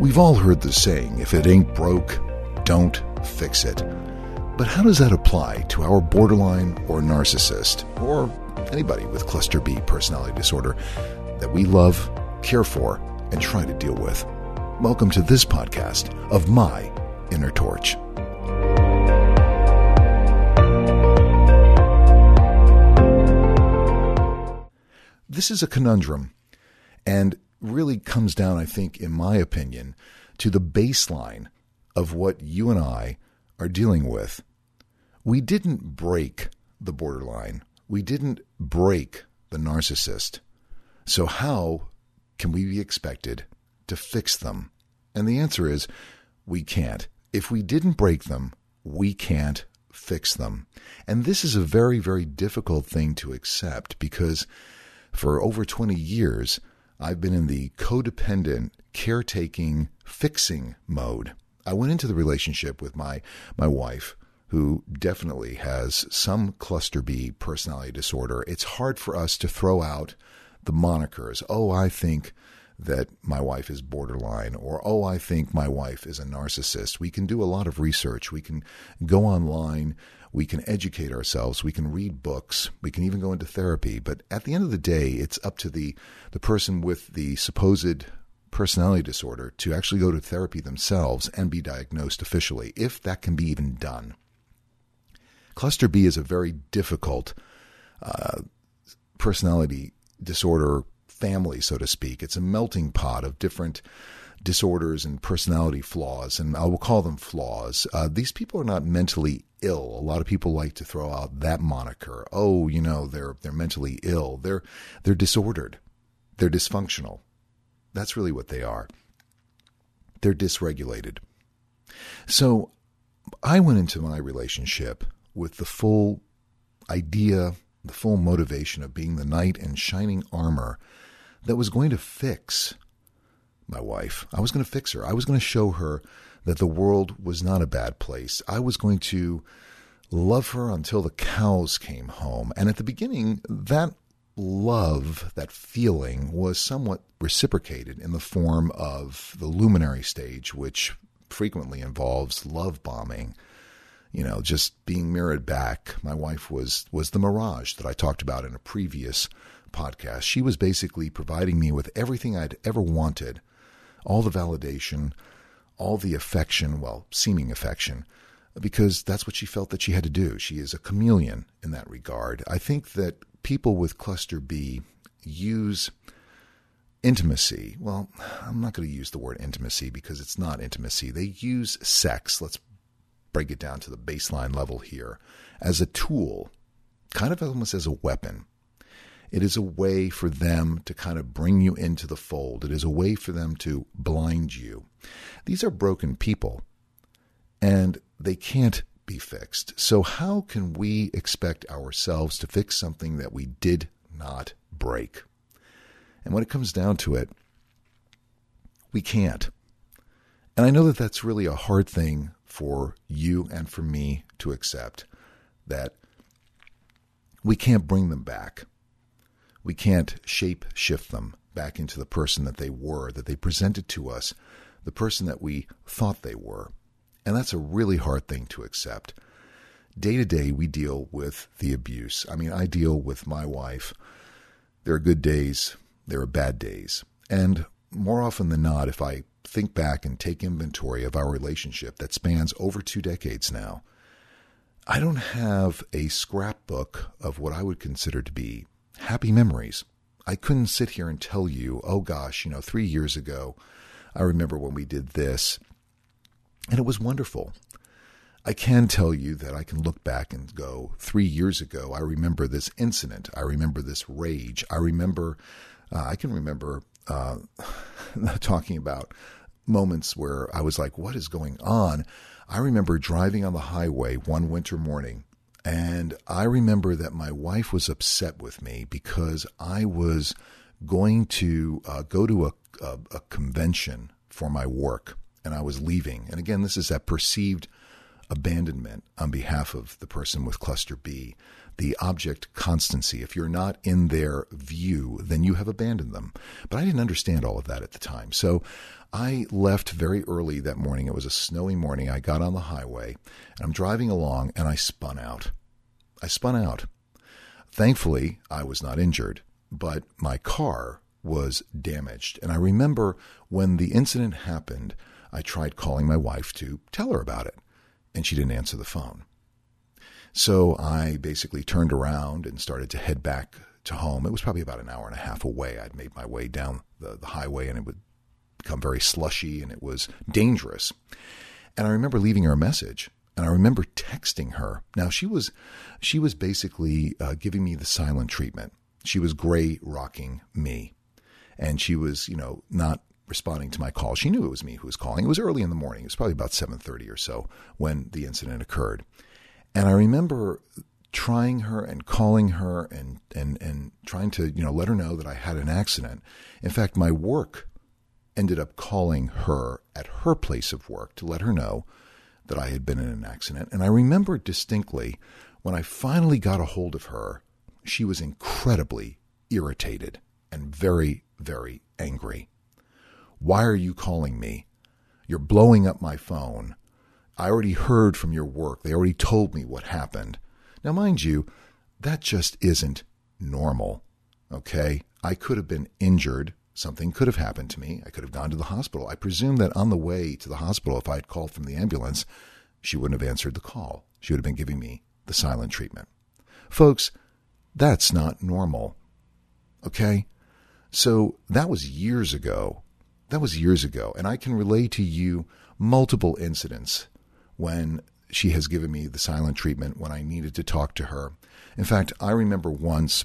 We've all heard the saying if it ain't broke, don't fix it. But how does that apply to our borderline or narcissist, or anybody with cluster B personality disorder that we love, care for, and try to deal with? Welcome to this podcast of My Inner Torch. This is a conundrum and really comes down, I think, in my opinion, to the baseline of what you and I are dealing with. We didn't break the borderline, we didn't break the narcissist. So, how can we be expected to fix them? And the answer is we can't. If we didn't break them, we can't fix them. And this is a very, very difficult thing to accept because for over 20 years, I've been in the codependent, caretaking, fixing mode. I went into the relationship with my, my wife, who definitely has some cluster B personality disorder. It's hard for us to throw out the monikers. Oh, I think that my wife is borderline, or oh, I think my wife is a narcissist. We can do a lot of research. We can go online. We can educate ourselves. We can read books. We can even go into therapy. But at the end of the day, it's up to the, the person with the supposed personality disorder to actually go to therapy themselves and be diagnosed officially, if that can be even done. Cluster B is a very difficult uh, personality disorder family, so to speak. It's a melting pot of different disorders and personality flaws, and I will call them flaws. Uh, these people are not mentally ill. A lot of people like to throw out that moniker. Oh, you know, they're they're mentally ill. They're they're disordered. They're dysfunctional. That's really what they are. They're dysregulated. So I went into my relationship with the full idea, the full motivation of being the knight in shining armor that was going to fix my wife. I was going to fix her. I was going to show her that the world was not a bad place. I was going to love her until the cows came home. And at the beginning, that love, that feeling, was somewhat reciprocated in the form of the luminary stage, which frequently involves love bombing. You know, just being mirrored back. My wife was was the mirage that I talked about in a previous podcast. She was basically providing me with everything I'd ever wanted, all the validation, all the affection, well, seeming affection, because that's what she felt that she had to do. She is a chameleon in that regard. I think that people with cluster B use intimacy. Well, I'm not going to use the word intimacy because it's not intimacy. They use sex, let's break it down to the baseline level here, as a tool, kind of almost as a weapon. It is a way for them to kind of bring you into the fold. It is a way for them to blind you. These are broken people, and they can't be fixed. So, how can we expect ourselves to fix something that we did not break? And when it comes down to it, we can't. And I know that that's really a hard thing for you and for me to accept that we can't bring them back. We can't shape shift them back into the person that they were, that they presented to us, the person that we thought they were. And that's a really hard thing to accept. Day to day, we deal with the abuse. I mean, I deal with my wife. There are good days, there are bad days. And more often than not, if I think back and take inventory of our relationship that spans over two decades now, I don't have a scrapbook of what I would consider to be happy memories. I couldn't sit here and tell you, oh gosh, you know, three years ago, I remember when we did this, and it was wonderful. I can tell you that I can look back and go, three years ago, I remember this incident. I remember this rage. I remember, uh, I can remember uh, talking about moments where I was like, what is going on? I remember driving on the highway one winter morning and I remember that my wife was upset with me because I was going to uh, go to a, a, a convention for my work and I was leaving. And again, this is that perceived abandonment on behalf of the person with cluster B, the object constancy. If you're not in their view, then you have abandoned them. But I didn't understand all of that at the time. So I left very early that morning. It was a snowy morning. I got on the highway and I'm driving along and I spun out. I spun out. Thankfully, I was not injured, but my car was damaged. And I remember when the incident happened, I tried calling my wife to tell her about it, and she didn't answer the phone. So I basically turned around and started to head back to home. It was probably about an hour and a half away. I'd made my way down the, the highway and it would become very slushy and it was dangerous. And I remember leaving her a message and I remember texting her. Now she was she was basically uh, giving me the silent treatment. She was gray rocking me, and she was you know not responding to my call. She knew it was me who was calling. It was early in the morning. It was probably about seven thirty or so when the incident occurred, and I remember trying her and calling her and and and trying to you know let her know that I had an accident. In fact, my work ended up calling her at her place of work to let her know that I had been in an accident. And I remember distinctly when I finally got a hold of her, she was incredibly irritated and very, very angry. Why are you calling me? You're blowing up my phone. I already heard from your work. They already told me what happened. Now, mind you, that just isn't normal. Okay? I could have been injured. Something could have happened to me. I could have gone to the hospital. I presume that on the way to the hospital, if I had called from the ambulance, she wouldn't have answered the call. She would have been giving me the silent treatment. Folks, that's not normal. Okay? So that was years ago. That was years ago. And I can relay to you multiple incidents when she has given me the silent treatment when I needed to talk to her. In fact, I remember once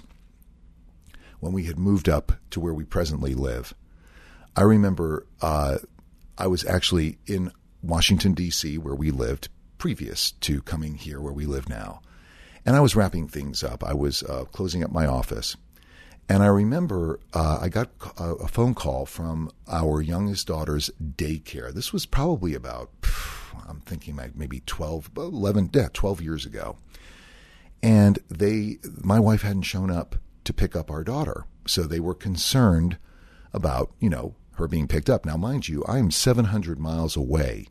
when we had moved up to where we presently live. I remember uh, I was actually in Washington, D.C., where we lived previous to coming here where we live now. And I was wrapping things up. I was uh, closing up my office. And I remember uh, I got a, phone call from our youngest daughter's daycare. This was probably about, I'm thinking maybe 12, 11, yeah, 12 years ago. And they, my wife hadn't shown up to pick up our daughter. So they were concerned about, you know, her being picked up. Now, mind you, I am 700 miles away,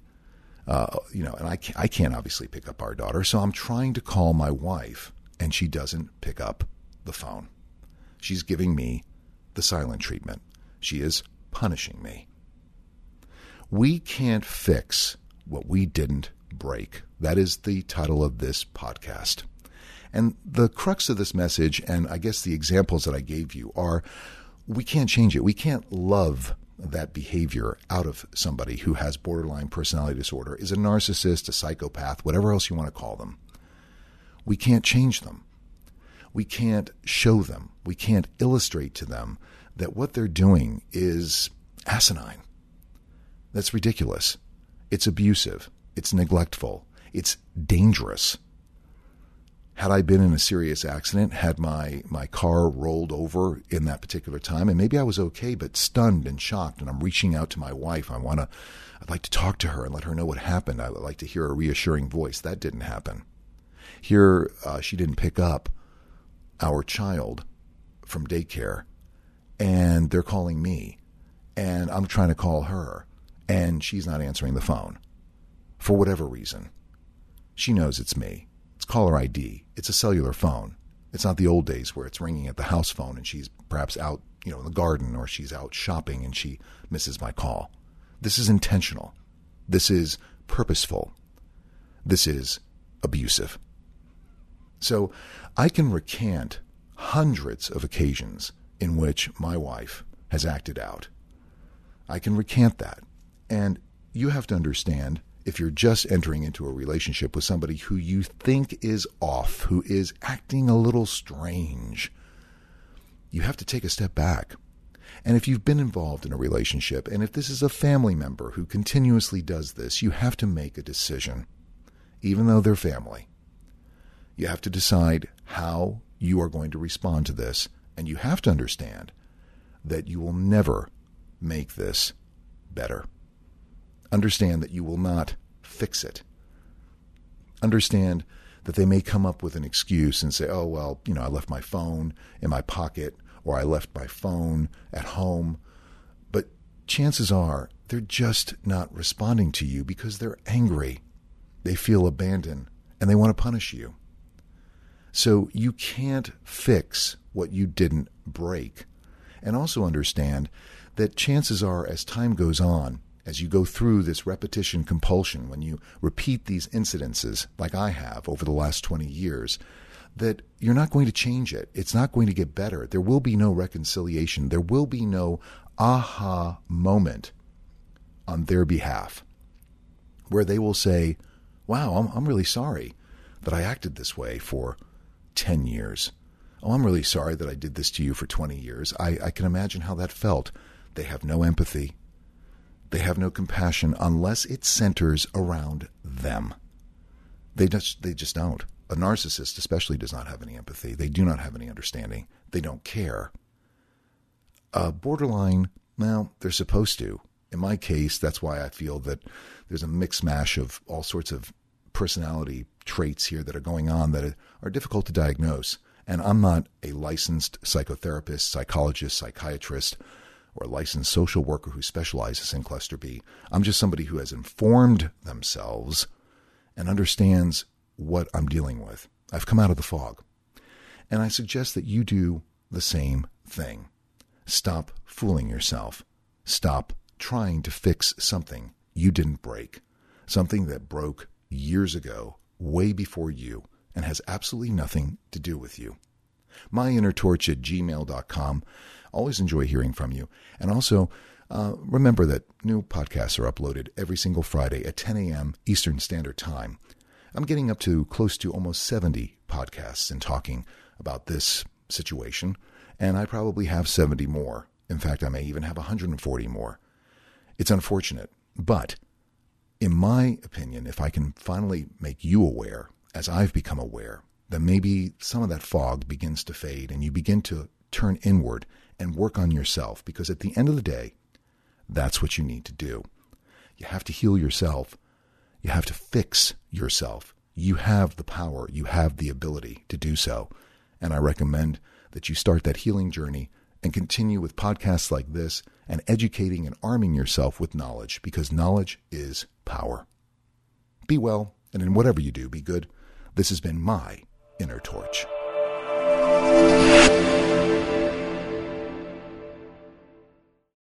uh, you know, and I can't, I can't obviously pick up our daughter. So I'm trying to call my wife, and she doesn't pick up the phone. She's giving me the silent treatment. She is punishing me. We can't fix what we didn't break. That is the title of this podcast. And the crux of this message, and I guess the examples that I gave you, are we can't change it. We can't love that behavior out of somebody who has borderline personality disorder, is a narcissist, a psychopath, whatever else you want to call them. We can't change them we can't show them, we can't illustrate to them that what they're doing is asinine. That's ridiculous. It's abusive. It's neglectful. It's dangerous. Had I been in a serious accident, had my, my car rolled over in that particular time, and maybe I was okay, but stunned and shocked, and I'm reaching out to my wife. I want to, I'd like to talk to her and let her know what happened. I would like to hear a reassuring voice. That didn't happen. Here, uh, she didn't pick up our child from daycare and they're calling me and I'm trying to call her and she's not answering the phone for whatever reason. She knows it's me. It's caller ID. It's a cellular phone. It's not the old days where it's ringing at the house phone and she's perhaps out, you know, in the garden or she's out shopping and she misses my call. This is intentional. This is purposeful. This is abusive. So I can recant hundreds of occasions in which my wife has acted out. I can recant that. And you have to understand if you're just entering into a relationship with somebody who you think is off, who is acting a little strange, you have to take a step back. And if you've been involved in a relationship, and if this is a family member who continuously does this, you have to make a decision, even though they're family. You have to decide how you are going to respond to this. And you have to understand that you will never make this better. Understand that you will not fix it. Understand that they may come up with an excuse and say, oh, well, you know, I left my phone in my pocket or I left my phone at home. But chances are they're just not responding to you because they're angry. They feel abandoned and they want to punish you. So you can't fix what you didn't break. And also understand that chances are, as time goes on, as you go through this repetition compulsion, when you repeat these incidences like I have over the last 20 years, that you're not going to change it. It's not going to get better. There will be no reconciliation. There will be no aha moment on their behalf where they will say, Wow, I'm, I'm really sorry that I acted this way for 10 years. Oh, I'm really sorry that I did this to you for 20 years. I, I can imagine how that felt. They have no empathy. They have no compassion unless it centers around them. They just, they just don't. A narcissist, especially, does not have any empathy. They do not have any understanding. They don't care. A borderline, well, they're supposed to. In my case, that's why I feel that there's a mix mash of all sorts of personality traits here that are going on that are difficult to diagnose. And I'm not a licensed psychotherapist, psychologist, psychiatrist, or a licensed social worker who specializes in cluster B. I'm just somebody who has informed themselves and understands what I'm dealing with. I've come out of the fog. And I suggest that you do the same thing. Stop fooling yourself. Stop trying to fix something you didn't break, something that broke years ago, way before you, and has absolutely nothing to do with you. MyInnerTorch at gmail.com. Always enjoy hearing from you. And also, uh, remember that new podcasts are uploaded every single Friday at 10 a.m. Eastern Standard Time. I'm getting up to close to almost 70 podcasts and talking about this situation, and I probably have 70 more. In fact, I may even have 140 more. It's unfortunate, but in my opinion, if I can finally make you aware, as I've become aware, then maybe some of that fog begins to fade and you begin to turn inward and work on yourself. Because at the end of the day, that's what you need to do. You have to heal yourself. You have to fix yourself. You have the power, you have the ability to do so. And I recommend that you start that healing journey and continue with podcasts like this and educating and arming yourself with knowledge because knowledge is power. Be well, and in whatever you do, be good. This has been my inner torch.